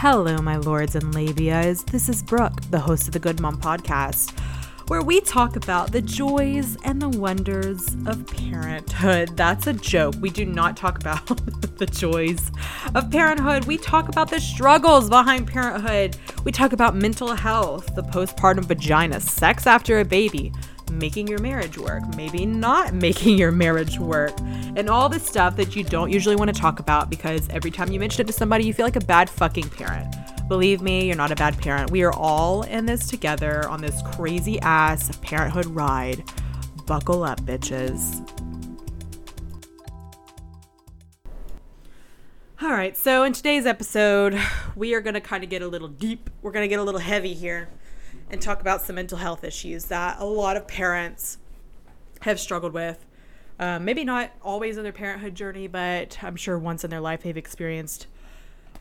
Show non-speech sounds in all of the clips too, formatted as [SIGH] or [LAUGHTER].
Hello, my lords and labias. This is Brooke, the host of the Good Mom Podcast, where we talk about the joys and the wonders of parenthood. That's a joke. We do not talk about [LAUGHS] the joys of parenthood. We talk about the struggles behind parenthood. We talk about mental health, the postpartum vagina, sex after a baby, making your marriage work, maybe not [LAUGHS] making your marriage work, and all the stuff that you don't usually want to talk about because every time you mention it to somebody, you feel like a bad fucking parent. Believe me, you're not a bad parent. We are all in this together on this crazy ass parenthood ride. Buckle up, bitches. All right, so in today's episode, we are going to kind of get a little deep. We're going to get a little heavy here and talk about some mental health issues that a lot of parents have struggled with. Um, maybe not always in their parenthood journey, but I'm sure once in their life they've experienced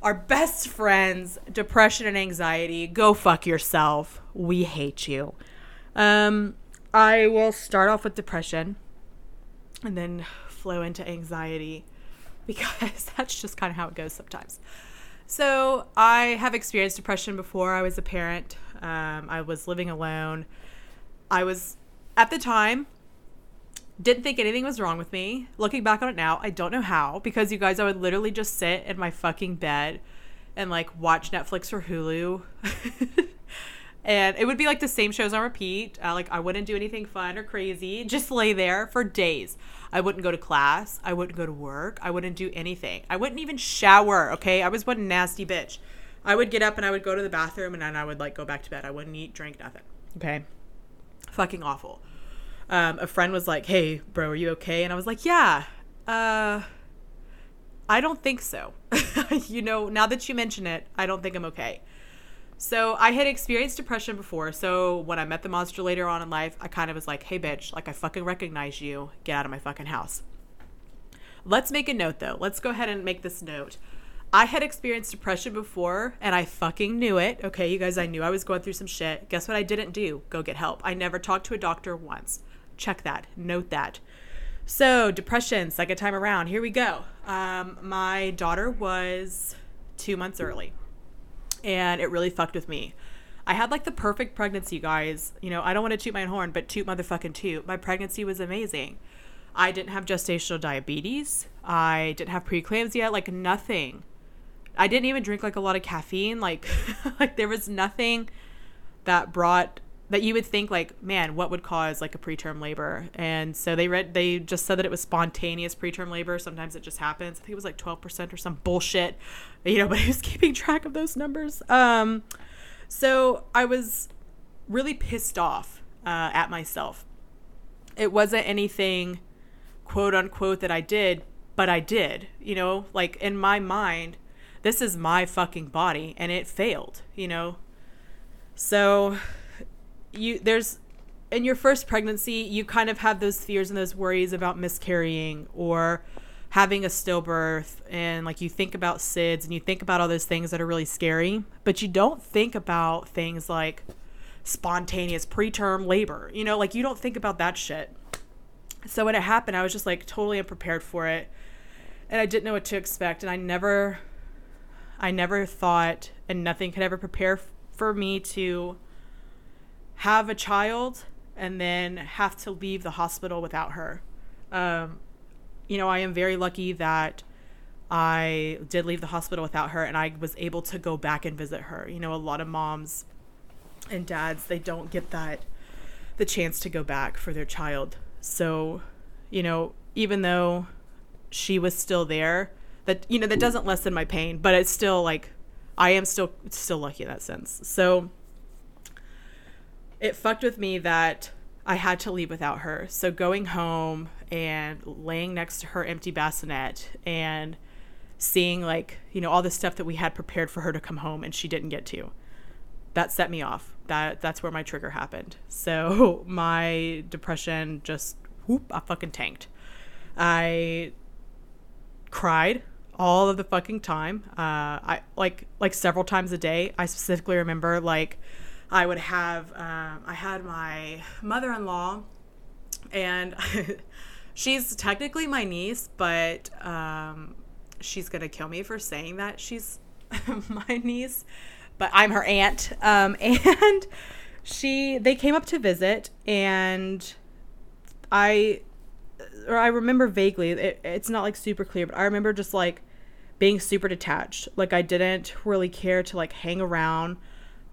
our best friends, depression and anxiety. Go fuck yourself. We hate you. Um, I will start off with depression and then flow into anxiety [LAUGHS] because that's just kind of how it goes sometimes. So, I have experienced depression before I was a parent. Um, I was living alone. I was, at the time, didn't think anything was wrong with me. Looking back on it now, I don't know how because you guys, I would literally just sit in my fucking bed and like watch Netflix or Hulu. [LAUGHS] and it would be like the same shows on repeat. Uh, like I wouldn't do anything fun or crazy, just lay there for days. I wouldn't go to class. I wouldn't go to work. I wouldn't do anything. I wouldn't even shower. Okay. I was one nasty bitch. I would get up and I would go to the bathroom and then I would like go back to bed. I wouldn't eat, drink, nothing. Okay. Fucking awful. Um, a friend was like, "Hey, bro, are you okay?" And I was like, "Yeah." Uh, I don't think so. [LAUGHS] you know, now that you mention it, I don't think I'm okay. So I had experienced depression before. So when I met the monster later on in life, I kind of was like, "Hey, bitch! Like I fucking recognize you. Get out of my fucking house." Let's make a note though. Let's go ahead and make this note. I had experienced depression before and I fucking knew it. Okay, you guys, I knew I was going through some shit. Guess what I didn't do? Go get help. I never talked to a doctor once. Check that. Note that. So, depression, second time around. Here we go. Um, my daughter was two months early, and it really fucked with me. I had like the perfect pregnancy, guys. You know, I don't want to toot my own horn, but toot motherfucking toot. My pregnancy was amazing. I didn't have gestational diabetes. I didn't have preeclampsia, like nothing. I didn't even drink like a lot of caffeine. Like, [LAUGHS] like there was nothing that brought that you would think like, man, what would cause like a preterm labor? And so they read, they just said that it was spontaneous preterm labor. Sometimes it just happens. I think it was like twelve percent or some bullshit, you know. [LAUGHS] But was keeping track of those numbers. Um, so I was really pissed off uh, at myself. It wasn't anything, quote unquote, that I did, but I did. You know, like in my mind this is my fucking body and it failed, you know? So you there's in your first pregnancy, you kind of have those fears and those worries about miscarrying or having a stillbirth and like you think about SIDS and you think about all those things that are really scary, but you don't think about things like spontaneous preterm labor. You know, like you don't think about that shit. So when it happened, I was just like totally unprepared for it. And I didn't know what to expect and I never I never thought, and nothing could ever prepare f- for me to have a child and then have to leave the hospital without her. Um, you know, I am very lucky that I did leave the hospital without her and I was able to go back and visit her. You know, a lot of moms and dads, they don't get that the chance to go back for their child. So, you know, even though she was still there, that you know that doesn't lessen my pain but it's still like i am still still lucky in that sense. So it fucked with me that i had to leave without her. So going home and laying next to her empty bassinet and seeing like you know all the stuff that we had prepared for her to come home and she didn't get to that set me off. That that's where my trigger happened. So [LAUGHS] my depression just whoop i fucking tanked. I cried all of the fucking time. Uh, I like like several times a day. I specifically remember like I would have um, I had my mother-in-law, and [LAUGHS] she's technically my niece, but um, she's gonna kill me for saying that she's [LAUGHS] my niece, but I'm her aunt. Um, [LAUGHS] and she, they came up to visit, and I, or I remember vaguely. It, it's not like super clear, but I remember just like being super detached. Like I didn't really care to like hang around.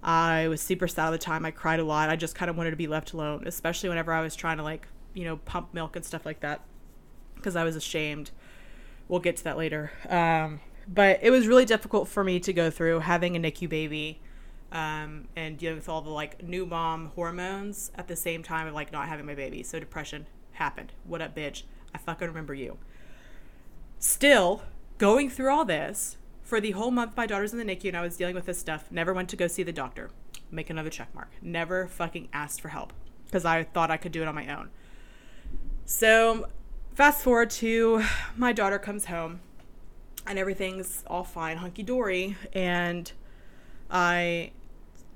I was super sad all the time. I cried a lot. I just kind of wanted to be left alone, especially whenever I was trying to like, you know, pump milk and stuff like that because I was ashamed. We'll get to that later. Um, but it was really difficult for me to go through having a NICU baby um, and dealing with all the like new mom hormones at the same time of like not having my baby. So depression happened. What up, bitch? I fucking remember you. Still, going through all this for the whole month my daughter's in the NICU and I was dealing with this stuff, never went to go see the doctor. Make another check mark. Never fucking asked for help because I thought I could do it on my own. So, fast forward to my daughter comes home and everything's all fine, hunky dory, and I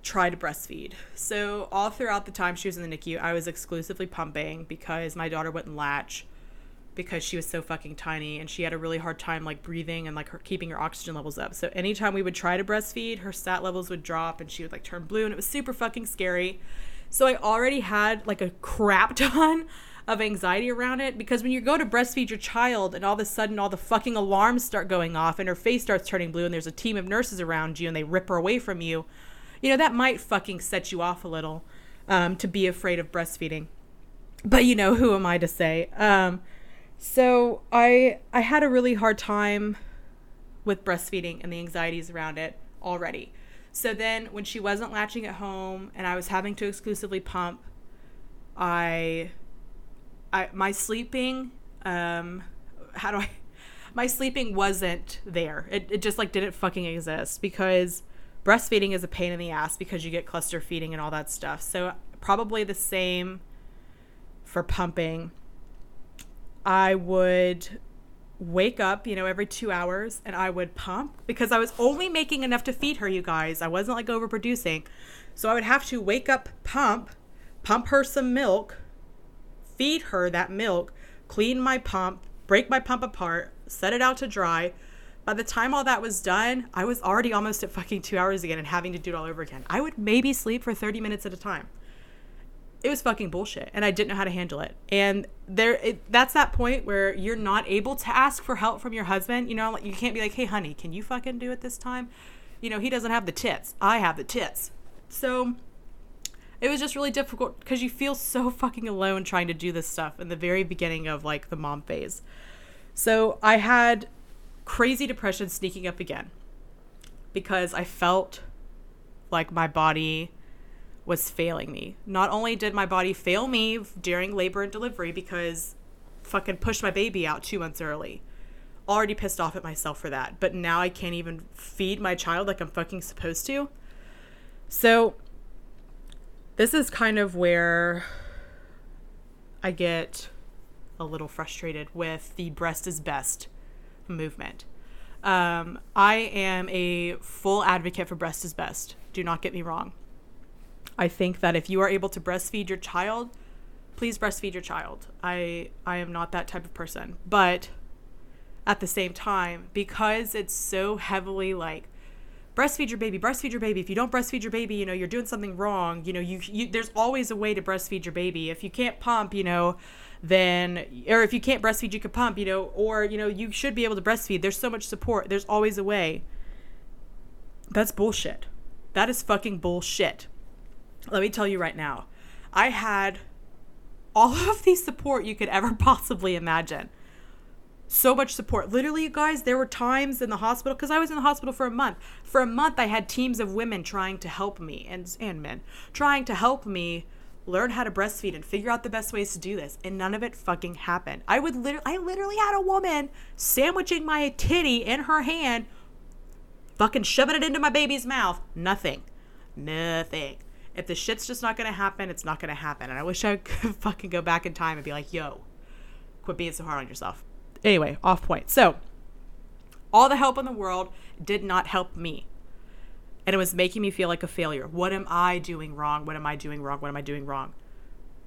try to breastfeed. So, all throughout the time she was in the NICU, I was exclusively pumping because my daughter wouldn't latch because she was so fucking tiny and she had a really hard time like breathing and like her keeping her oxygen levels up. So anytime we would try to breastfeed, her stat levels would drop and she would like turn blue and it was super fucking scary. So I already had like a crap [LAUGHS] ton of anxiety around it because when you go to breastfeed your child and all of a sudden all the fucking alarms start going off and her face starts turning blue and there's a team of nurses around you and they rip her away from you, you know, that might fucking set you off a little um, to be afraid of breastfeeding. But you know, who am I to say? Um, so I I had a really hard time with breastfeeding and the anxieties around it already. So then when she wasn't latching at home and I was having to exclusively pump, I I my sleeping um how do I [LAUGHS] my sleeping wasn't there. It it just like didn't fucking exist because breastfeeding is a pain in the ass because you get cluster feeding and all that stuff. So probably the same for pumping I would wake up, you know, every two hours and I would pump because I was only making enough to feed her, you guys. I wasn't like overproducing. So I would have to wake up, pump, pump her some milk, feed her that milk, clean my pump, break my pump apart, set it out to dry. By the time all that was done, I was already almost at fucking two hours again and having to do it all over again. I would maybe sleep for 30 minutes at a time it was fucking bullshit and I didn't know how to handle it. And there it, that's that point where you're not able to ask for help from your husband, you know, you can't be like, "Hey honey, can you fucking do it this time?" You know, he doesn't have the tits. I have the tits. So it was just really difficult because you feel so fucking alone trying to do this stuff in the very beginning of like the mom phase. So I had crazy depression sneaking up again because I felt like my body was failing me. Not only did my body fail me during labor and delivery because fucking pushed my baby out 2 months early. Already pissed off at myself for that, but now I can't even feed my child like I'm fucking supposed to. So this is kind of where I get a little frustrated with the breast is best movement. Um, I am a full advocate for breast is best. Do not get me wrong. I think that if you are able to breastfeed your child, please breastfeed your child. I I am not that type of person. But at the same time, because it's so heavily like breastfeed your baby, breastfeed your baby. If you don't breastfeed your baby, you know, you're doing something wrong. You know, you, you there's always a way to breastfeed your baby. If you can't pump, you know, then or if you can't breastfeed, you can pump, you know, or you know, you should be able to breastfeed. There's so much support. There's always a way. That's bullshit. That is fucking bullshit let me tell you right now, I had all [LAUGHS] of the support you could ever possibly imagine. So much support. Literally, guys, there were times in the hospital because I was in the hospital for a month. For a month, I had teams of women trying to help me and and men trying to help me learn how to breastfeed and figure out the best ways to do this. And none of it fucking happened. I would literally, I literally had a woman sandwiching my titty in her hand, fucking shoving it into my baby's mouth. Nothing. Nothing if the shit's just not gonna happen, it's not gonna happen. And I wish I [LAUGHS] could fucking go back in time and be like, yo, quit being so hard on yourself. Anyway, off point. So, all the help in the world did not help me. And it was making me feel like a failure. What am I doing wrong? What am I doing wrong? What am I doing wrong?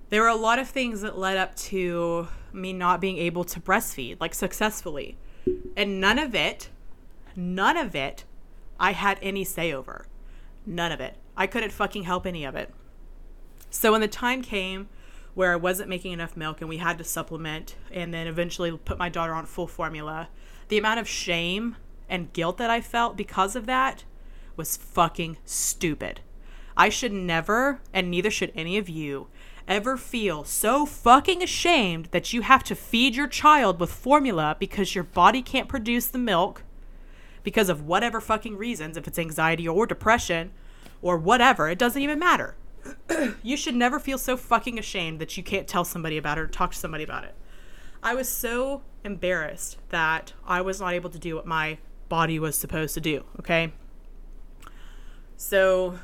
There were a lot of things that led up to me not being able to breastfeed, like successfully. And none of it, none of it I had any say over. None of it. I couldn't fucking help any of it. So when the time came where I wasn't making enough milk and we had to supplement and then eventually put my daughter on full formula, the amount of shame and guilt that I felt because of that was fucking stupid. I should never, and neither should any of you, ever feel so fucking ashamed that you have to feed your child with formula because your body can't produce the milk because of whatever fucking reasons, if it's anxiety or depression or whatever, it doesn't even matter. you should never feel so fucking ashamed that you can't tell somebody about it or talk to somebody about it. I was so embarrassed that I was not able to do what my body was supposed to do, okay? So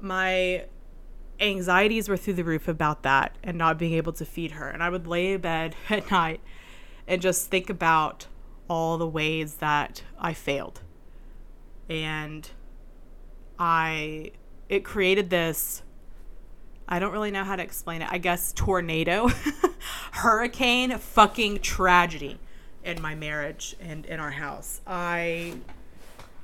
my anxieties were through the roof about that and not being able to feed her. And I would lay in bed [LAUGHS] at night and just think about all the ways that I failed. And I, it created this, I don't really know how to explain it. I guess tornado, [LAUGHS] hurricane, fucking tragedy in my marriage and in our house. I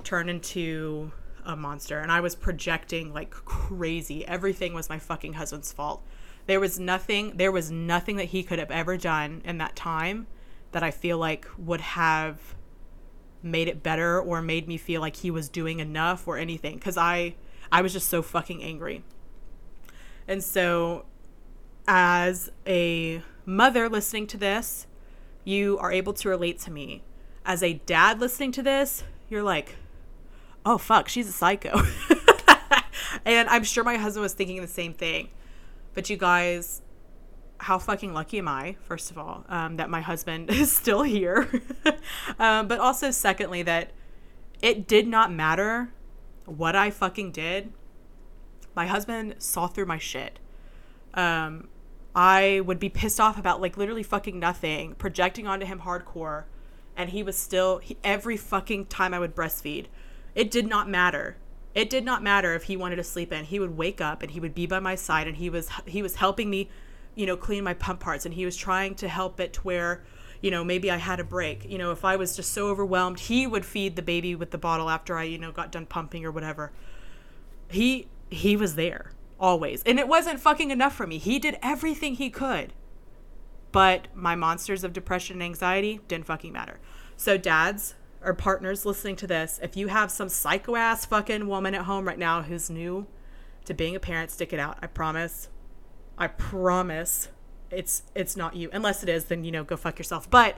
turned into a monster and I was projecting like crazy. Everything was my fucking husband's fault. There was nothing there was nothing that he could have ever done in that time that I feel like would have made it better or made me feel like he was doing enough or anything cuz I I was just so fucking angry. And so as a mother listening to this, you are able to relate to me. As a dad listening to this, you're like, oh fuck, she's a psycho. [LAUGHS] and I'm sure my husband was thinking the same thing. But you guys, how fucking lucky am I, first of all, um, that my husband [LAUGHS] is still here. [LAUGHS] um, but also, secondly, that it did not matter what I fucking did. My husband saw through my shit. Um, I would be pissed off about like literally fucking nothing, projecting onto him hardcore, and he was still he, every fucking time I would breastfeed it did not matter. It did not matter if he wanted to sleep in. He would wake up and he would be by my side and he was he was helping me, you know, clean my pump parts and he was trying to help it to where you know, maybe I had a break. You know, if I was just so overwhelmed, he would feed the baby with the bottle after I, you know, got done pumping or whatever. He he was there always. And it wasn't fucking enough for me. He did everything he could. But my monsters of depression and anxiety didn't fucking matter. So dads, or partners listening to this, if you have some psycho ass fucking woman at home right now who's new to being a parent, stick it out. I promise. I promise it's it's not you. Unless it is, then you know, go fuck yourself. But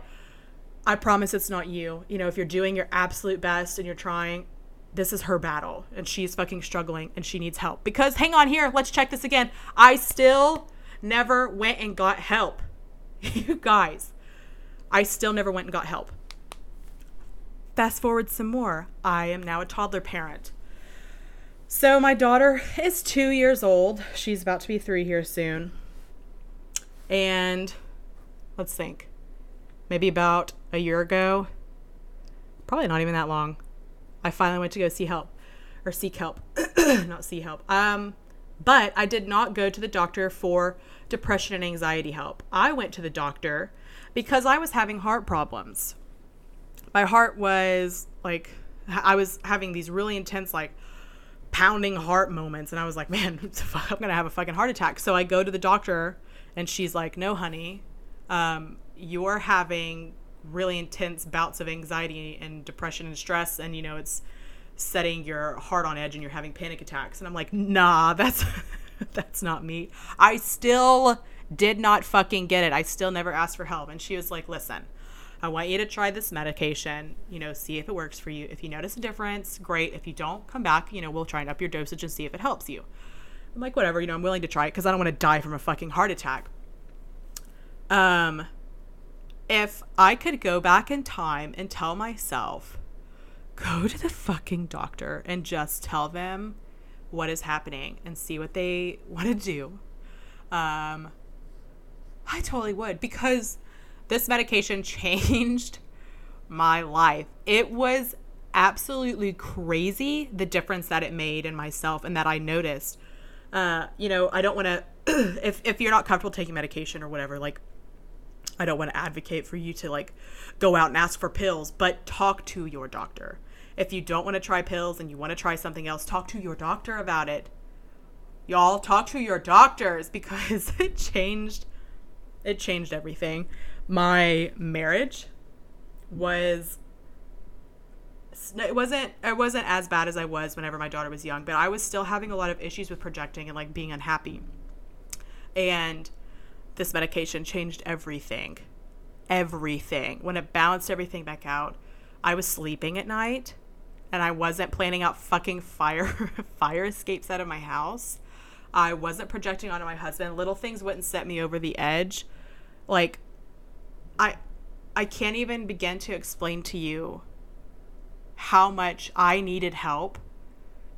I promise it's not you. You know, if you're doing your absolute best and you're trying, this is her battle and she's fucking struggling and she needs help. Because hang on here, let's check this again. I still never went and got help. [LAUGHS] you guys, I still never went and got help. Fast forward some more. I am now a toddler parent. So my daughter [LAUGHS] is two years old. She's about to be three here soon. And let's think. Maybe about a year ago, probably not even that long, I finally went to go see help or seek help, [CLEARS THROAT] not see help. Um, but I did not go to the doctor for depression and anxiety help. I went to the doctor because I was having heart problems my heart was like I was having these really intense like pounding heart moments and I was like, man, [LAUGHS] I'm going to have a fucking heart attack. So I go to the doctor and she's like, "No, honey. Um, you're having really intense bouts of anxiety and depression and stress and you know, it's setting your heart on edge and you're having panic attacks." And I'm like, "Nah, [LAUGHS] that's that's not me." I still did not fucking get it. I still never asked for help. And she was like, "Listen, I want you to try this medication, you know, see if it works for you. If you notice a difference, great. If you don't, come back, you know, we'll try and up your dosage and see if it helps you. I'm like, whatever, you know, I'm willing to try it because I don't want to die from a fucking heart attack. Um, if I could go back in time and tell myself, go to the fucking doctor and just tell them what is happening and see what they want to do, um, I totally would because this medication [LAUGHS] changed my life. It was absolutely crazy the difference that it made in myself and that I noticed. Uh, you know, I don't want [CLEARS THROAT] to, if, if you're not comfortable taking medication or whatever, like, I don't want to advocate for you to like go out and ask for pills, but talk to your doctor If you don't want to try pills and you want to try something else, talk to your doctor about it. Y'all talk to your doctors [LAUGHS] because it changed it changed everything. My marriage was it wasn't it wasn't as bad as I was whenever my daughter was young, but I was still having a lot of issues with projecting and like being unhappy. And this medication changed everything. Everything. When it balanced everything back out, I was sleeping at night and I wasn't planning out fucking fire [LAUGHS] fire escapes out of my house. I wasn't projecting onto my husband. Little things wouldn't set me over the edge. Like I I can't even begin to explain to you how much I needed help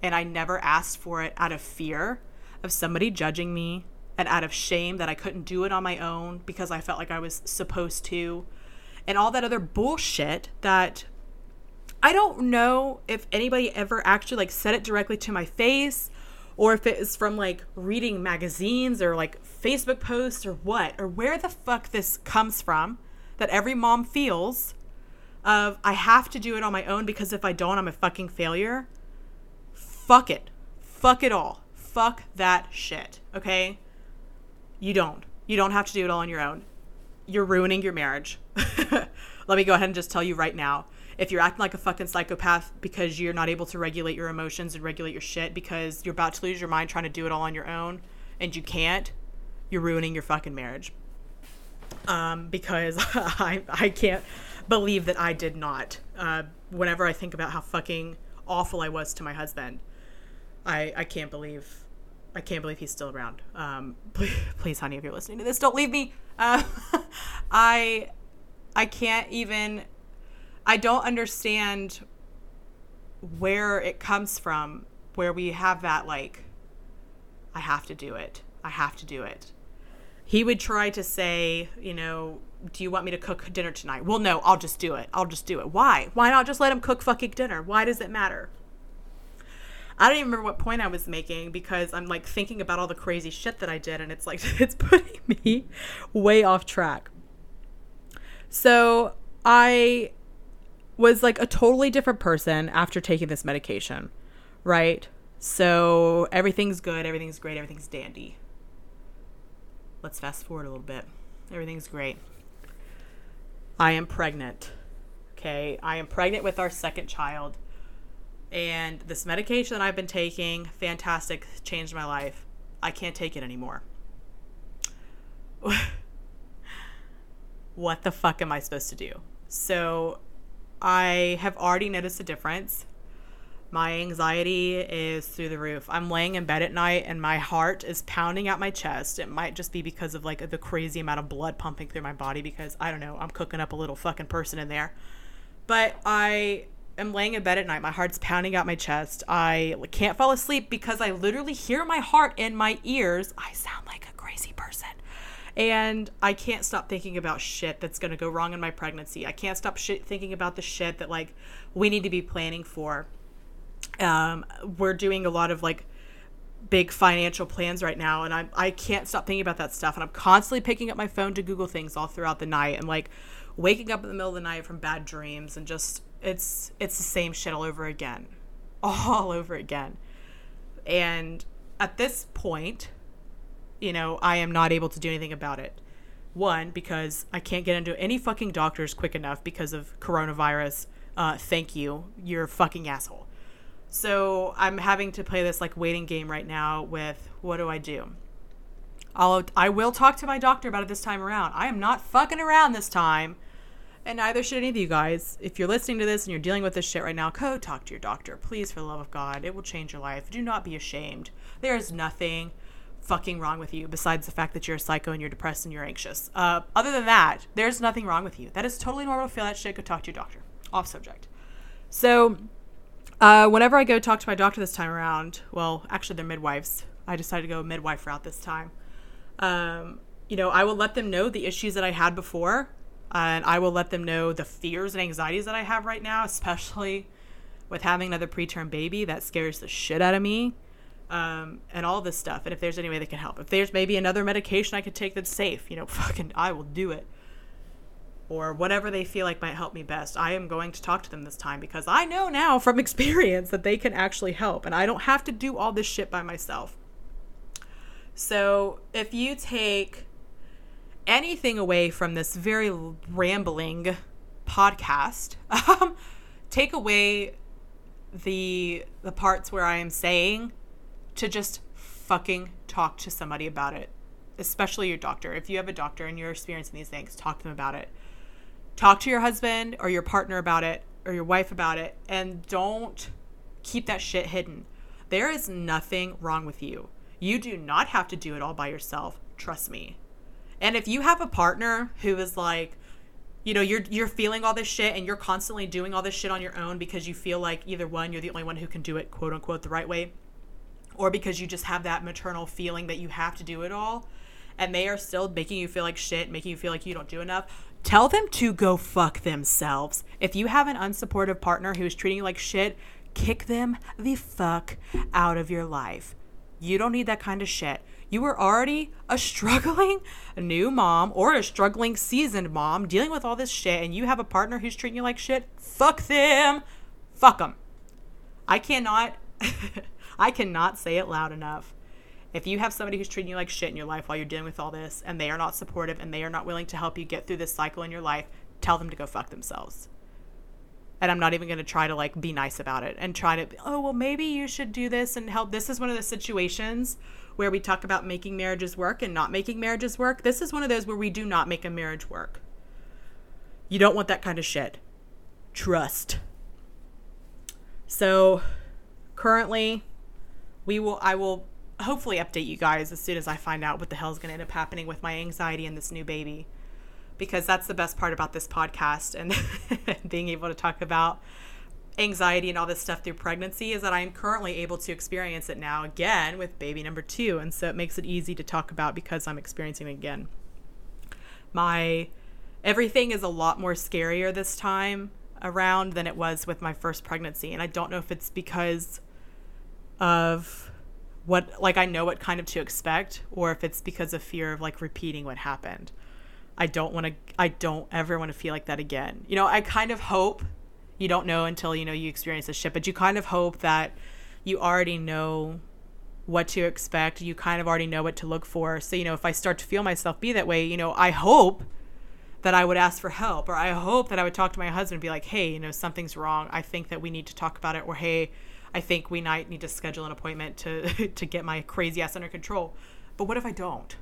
and I never asked for it out of fear of somebody judging me and out of shame that I couldn't do it on my own because I felt like I was supposed to and all that other bullshit that I don't know if anybody ever actually like said it directly to my face or if it is from like reading magazines or like Facebook posts or what or where the fuck this comes from that every mom feels of I have to do it on my own because if I don't I'm a fucking failure. Fuck it. Fuck it all. Fuck that shit. Okay? You don't. You don't have to do it all on your own. You're ruining your marriage. [LAUGHS] Let me go ahead and just tell you right now. If you're acting like a fucking psychopath because you're not able to regulate your emotions and regulate your shit because you're about to lose your mind trying to do it all on your own and you can't, you're ruining your fucking marriage. Um, because [LAUGHS] I I can't believe that I did not. Uh, whenever I think about how fucking awful I was to my husband, I I can't believe I can't believe he's still around. Um, please, [LAUGHS] please, honey, if you're listening to this, don't leave me. Uh, [LAUGHS] I, I can't even. I don't understand where it comes from. Where we have that like, I have to do it. I have to do it. He would try to say, you know, do you want me to cook dinner tonight? Well, no, I'll just do it. I'll just do it. Why? Why not just let him cook fucking dinner? Why does it matter? I don't even remember what point I was making because I'm like thinking about all the crazy shit that I did and it's like [LAUGHS] it's putting me way off track. So, I was like a totally different person after taking this medication, right? So, everything's good, everything's great, everything's dandy. Let's fast forward a little bit. Everything's great. I am pregnant. Okay, I am pregnant with our second child and this medication that I've been taking, fantastic, changed my life. I can't take it anymore. [LAUGHS] what the fuck am I supposed to do? So, I have already noticed a difference. My anxiety is through the roof. I'm laying in bed at night and my heart is pounding at my chest. It might just be because of like the crazy amount of blood pumping through my body because I don't know, I'm cooking up a little fucking person in there. But I am laying in bed at night. My heart's pounding out my chest. I can't fall asleep because I literally hear my heart in my ears. I sound like a crazy person. And I can't stop thinking about shit that's going to go wrong in my pregnancy. I can't stop shit thinking about the shit that like we need to be planning for. Um, we're doing a lot of like big financial plans right now and I I can't stop thinking about that stuff and I'm constantly picking up my phone to Google things all throughout the night and like waking up in the middle of the night from bad dreams and just it's it's the same shit all over again. [LAUGHS] All over again. And at this point, you know, I am not able to do anything about it. One, because I can't get into any fucking doctors quick enough because of coronavirus. Uh, thank you. You're a fucking asshole. So I'm having to play this like waiting game right now with what do I do? I'll I will talk to my doctor about it this time around. I am not fucking around this time. And neither should any of you guys. If you're listening to this and you're dealing with this shit right now, go talk to your doctor. Please, for the love of God. It will change your life. Do not be ashamed. There is nothing fucking wrong with you besides the fact that you're a psycho and you're depressed and you're anxious. Uh, other than that, there's nothing wrong with you. That is totally normal to feel that shit. Go talk to your doctor. Off subject. So, uh, whenever I go talk to my doctor this time around, well, actually, they're midwives. I decided to go midwife route this time. Um, you know, I will let them know the issues that I had before and I will let them know the fears and anxieties that I have right now, especially with having another preterm baby. That scares the shit out of me. Um, and all this stuff. And if there's any way that can help, if there's maybe another medication I could take that's safe, you know, [LAUGHS] fucking, I will do it. Or whatever they feel like might help me best. I am going to talk to them this time because I know now [LAUGHS] from experience that they can actually help and I don't have to do all this shit by myself. So, if you take anything away from this very rambling podcast, [LAUGHS] um, take away the the parts where I am saying to just fucking talk to somebody about it, especially your doctor. If you have a doctor and you're experiencing these things, talk to them about it. Talk to your husband or your partner about it or your wife about it and don't keep that shit hidden. There is nothing wrong with you. You do not have to do it all by yourself. Trust me. And if you have a partner who is like, you know, you're you're feeling all this shit and you're constantly doing all this shit on your own because you feel like either one, you're the only one who can do it, quote unquote, the right way, or because you just have that maternal feeling that you have to do it all, and they are still making you feel like shit, making you feel like you don't do enough. Tell them to go fuck themselves. If you have an unsupportive partner who's treating you like shit, kick them the fuck out of your life. You don't need that kind of shit you were already a [LAUGHS] struggling new mom or a struggling seasoned mom dealing with all this shit and you have a partner who's treating you like shit, fuck them. Fuck them. I cannot [LAUGHS] I cannot say it loud enough. If you have somebody who's treating you like shit in your life while you're dealing with all this and they are not supportive and they are not willing to help you get through this cycle in your life, tell them to go fuck themselves. And I'm not even going to try to like be nice about it and try to, oh, well, maybe you should do this and help. This is one of the situations where we talk about making marriages work and not making marriages work. This is one of those where we do not make a marriage work. You don't want that kind of shit. Trust. So, currently, we will I will hopefully update you guys as soon as I find out what the hell is going to end up happening with my anxiety and this new baby. Because that's the best part about this podcast and [LAUGHS] being able to talk about anxiety and all this stuff through pregnancy is that I'm currently able to experience it now again with baby number two. And so it makes it easy to talk about because I'm experiencing it again. My everything is a lot more scarier this time around than it was with my first pregnancy. And I don't know if it's because of what, like, I know what kind of to expect or if it's because of fear of like repeating what happened. I don't want to, I don't ever want to feel like that again. You know, I kind of hope you don't know until you know you experience the shit but you kind of hope that you already know what to expect you kind of already know what to look for so you know if i start to feel myself be that way you know i hope that i would ask for help or i hope that i would talk to my husband and be like hey you know something's wrong i think that we need to talk about it or hey i think we might need to schedule an appointment to [LAUGHS] to get my crazy ass under control. But what if i don't?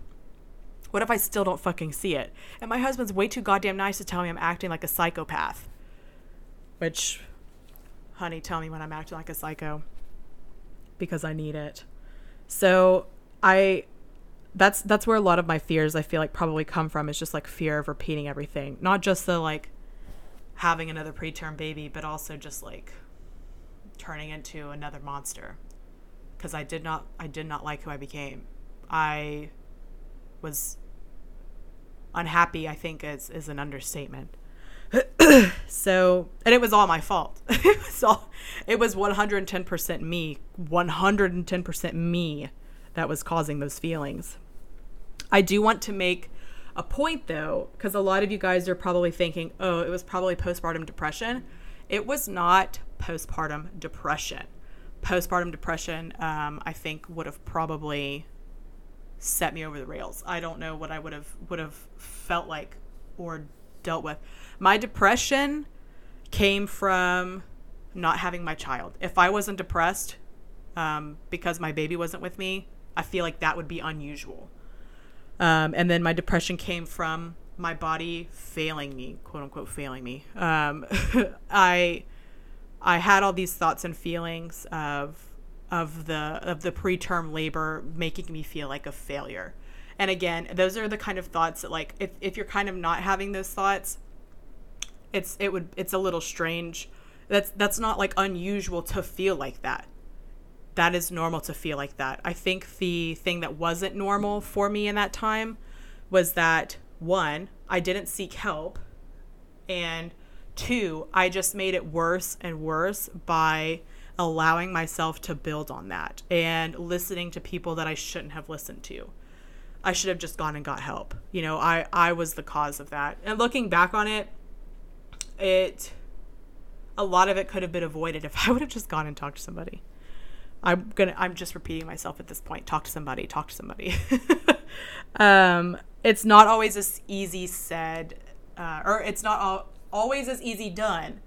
What if i still don't fucking see it? And my husband's way too goddamn nice to tell me i'm acting like a psychopath. Which, honey, tell me when I'm acting like a psycho. Because I need it. So I that's that's where a lot of my fears I feel like probably come from is just like fear of repeating everything. Not just the like having another preterm baby, but also just like turning into another monster. Cuz I did not I did not like who I became. I was unhappy, I think is is an understatement. [CLEARS THROAT] so, and it was all my fault. [LAUGHS] it was all, it was 110% me, 110% me that was causing those feelings. I do want to make a point though, because a lot of you guys are probably thinking, oh, it was probably postpartum depression. It was not postpartum depression. Postpartum depression, um, I think, would have probably set me over the rails. I don't know what I would have would have felt like or dealt with. My depression came from not having my child. If I wasn't depressed um, because my baby wasn't with me, I feel like that would be unusual. Um, and then my depression came from my body failing me, quote unquote, failing me. Um, [LAUGHS] I I had all these thoughts and feelings of of the of the preterm labor making me feel like a failure. And again, those are the kind of thoughts that like if, if you're kind of not having those thoughts, it's it would it's a little strange. That's that's not like unusual to feel like that. That is normal to feel like that. I think the thing that wasn't normal for me in that time was that one, I didn't seek help and two, I just made it worse and worse by allowing myself to build on that and listening to people that I shouldn't have listened to. I should have just gone and got help. You know, I I was the cause of that. And looking back on it, it a lot of it could have been avoided if [LAUGHS] I would have just gone and talked to somebody. I'm gonna I'm just repeating myself at this point. Talk to somebody, talk to somebody. [LAUGHS] um, it's not always as easy said, uh, or it's not all, always as easy done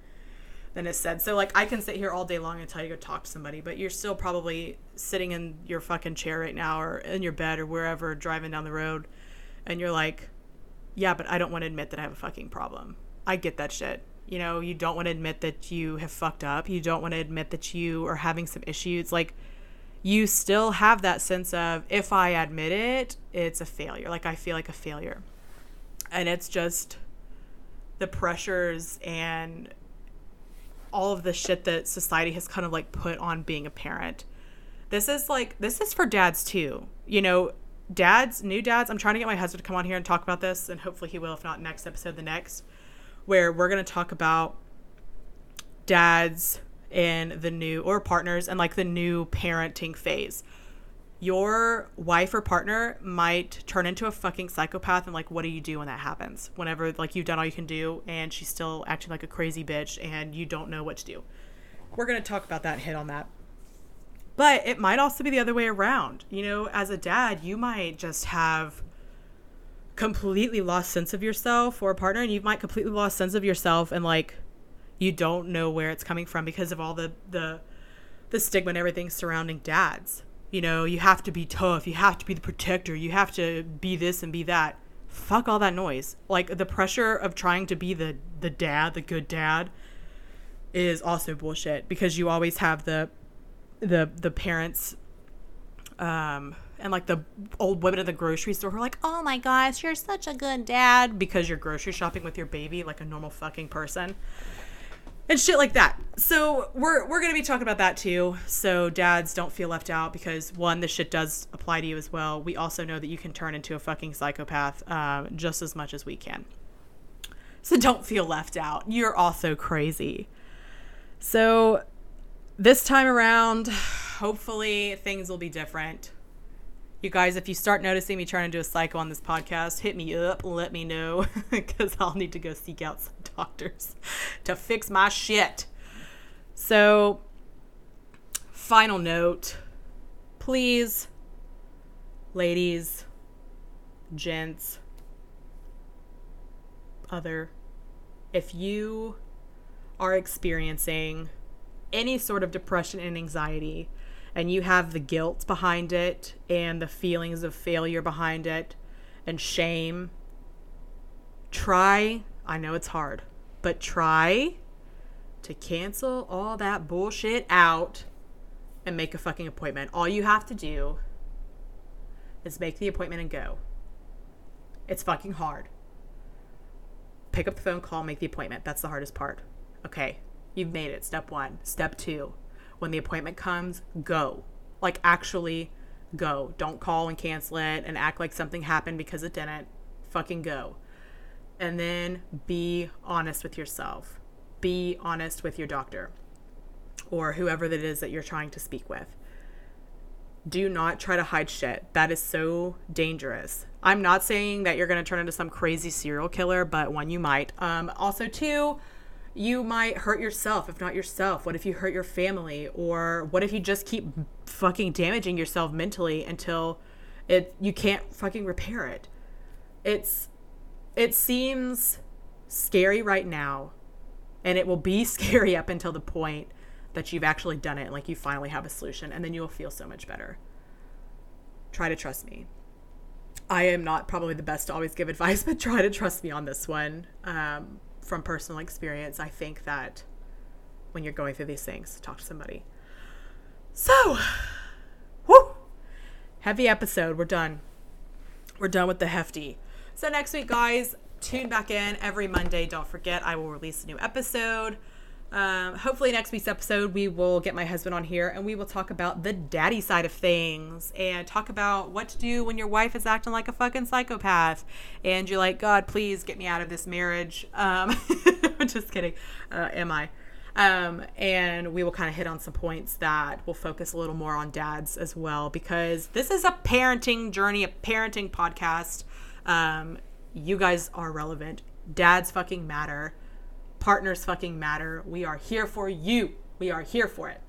than is said. So like I can sit here all day long and tell you go talk to somebody, but you're still probably sitting in your fucking chair right now or in your bed or wherever driving down the road and you're like, yeah, but I don't want to admit that I have a fucking problem. I get that shit. You know, you don't want to admit that you have fucked up. You don't want to admit that you are having some issues. Like, you still have that sense of, if I admit it, it's a failure. Like, I feel like a failure. And it's just the pressures and all of the shit that society has kind of like put on being a parent. This is like, this is for dads too. You know, dads, new dads, I'm trying to get my husband to come on here and talk about this, and hopefully he will, if not next episode, the next where we're going to talk about dads and the new or partners and like the new parenting phase. Your wife or partner might turn into a fucking psychopath and like what do you do when that happens? Whenever like you've done all you can do and she's still acting like a crazy bitch and you don't know what to do. We're going to talk about that and hit on that. But it might also be the other way around. You know, as a dad, you might just have completely lost sense of yourself or a partner and you might completely lost sense of yourself and like you don't know where it's coming from because of all the the the stigma and everything surrounding dads you know you have to be tough you have to be the protector you have to be this and be that. Fuck all that noise. Like the pressure of trying to be the the dad the good dad is also bullshit because you always have the the the parents um and like the old women at the grocery store who are like, "Oh my gosh, you're such a good dad," because you're grocery shopping with your baby like a normal fucking person, and shit like that. So we're we're gonna be talking about that too. So dads don't feel left out because one, this shit does apply to you as well. We also know that you can turn into a fucking psychopath um, just as much as we can. So don't feel left out. You're also crazy. So this time around, [SIGHS] hopefully things will be different you guys, if you start noticing me trying to do a psycho on this podcast, hit me up, let me know, [LAUGHS] because I'll need to go seek out some doctors to fix my shit. So, final note please, ladies, gents, other, if you are experiencing any sort of depression and anxiety, and you have the guilt behind it and the feelings of failure behind it and shame, try, I know it's hard, but try to cancel all that bullshit out and make a fucking appointment. All you have to do is make the appointment and go. It's fucking hard. Pick up the phone, call, make the appointment. That's the hardest part. Okay, you've made it. Step one. Step two when the appointment comes, go. Like, actually go. Don't call and cancel it and act like something happened because it didn't. Fucking go. And then be honest with yourself. Be honest with your doctor or whoever that is that you're trying to speak with. Do not try to hide shit. That is so dangerous. I'm not saying that you're going to turn into some crazy serial killer, but one, you might. Um, also, two, you might hurt yourself, if not yourself. What if you hurt your family? Or what if you just keep fucking damaging yourself mentally until it you can't fucking repair it? It's it seems scary right now, and it will be [LAUGHS] scary up until the point that you've actually done it and like you finally have a solution, and then you will feel so much better. Try to trust me. I am not probably the best to always give advice, [LAUGHS] but try to trust me on this one. Um, from personal experience, I think that when you're going through these things, talk to somebody. So, whoo, heavy episode. We're done. We're done with the hefty. So next week, guys, tune back in every Monday. Don't forget, I will release a new episode. Um, hopefully, next week's episode, we will get my husband on here and we will talk about the daddy side of things and talk about what to do when your wife is acting like a fucking psychopath and you're like, God, please get me out of this marriage. Um, [LAUGHS] just kidding. Uh, am I? Um, and we will kind of hit on some points that will focus a little more on dads as well, because this is a parenting journey, a parenting podcast. Um, you guys are relevant. Dads fucking matter. Partners fucking matter. We are here for you. We are here for it.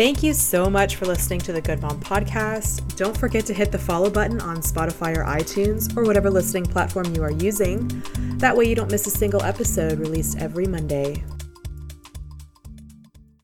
Thank you so much for listening to the Good Mom podcast. Don't forget to hit the follow button on Spotify or iTunes or whatever listening platform you are using. That way, you don't miss a single episode released every Monday.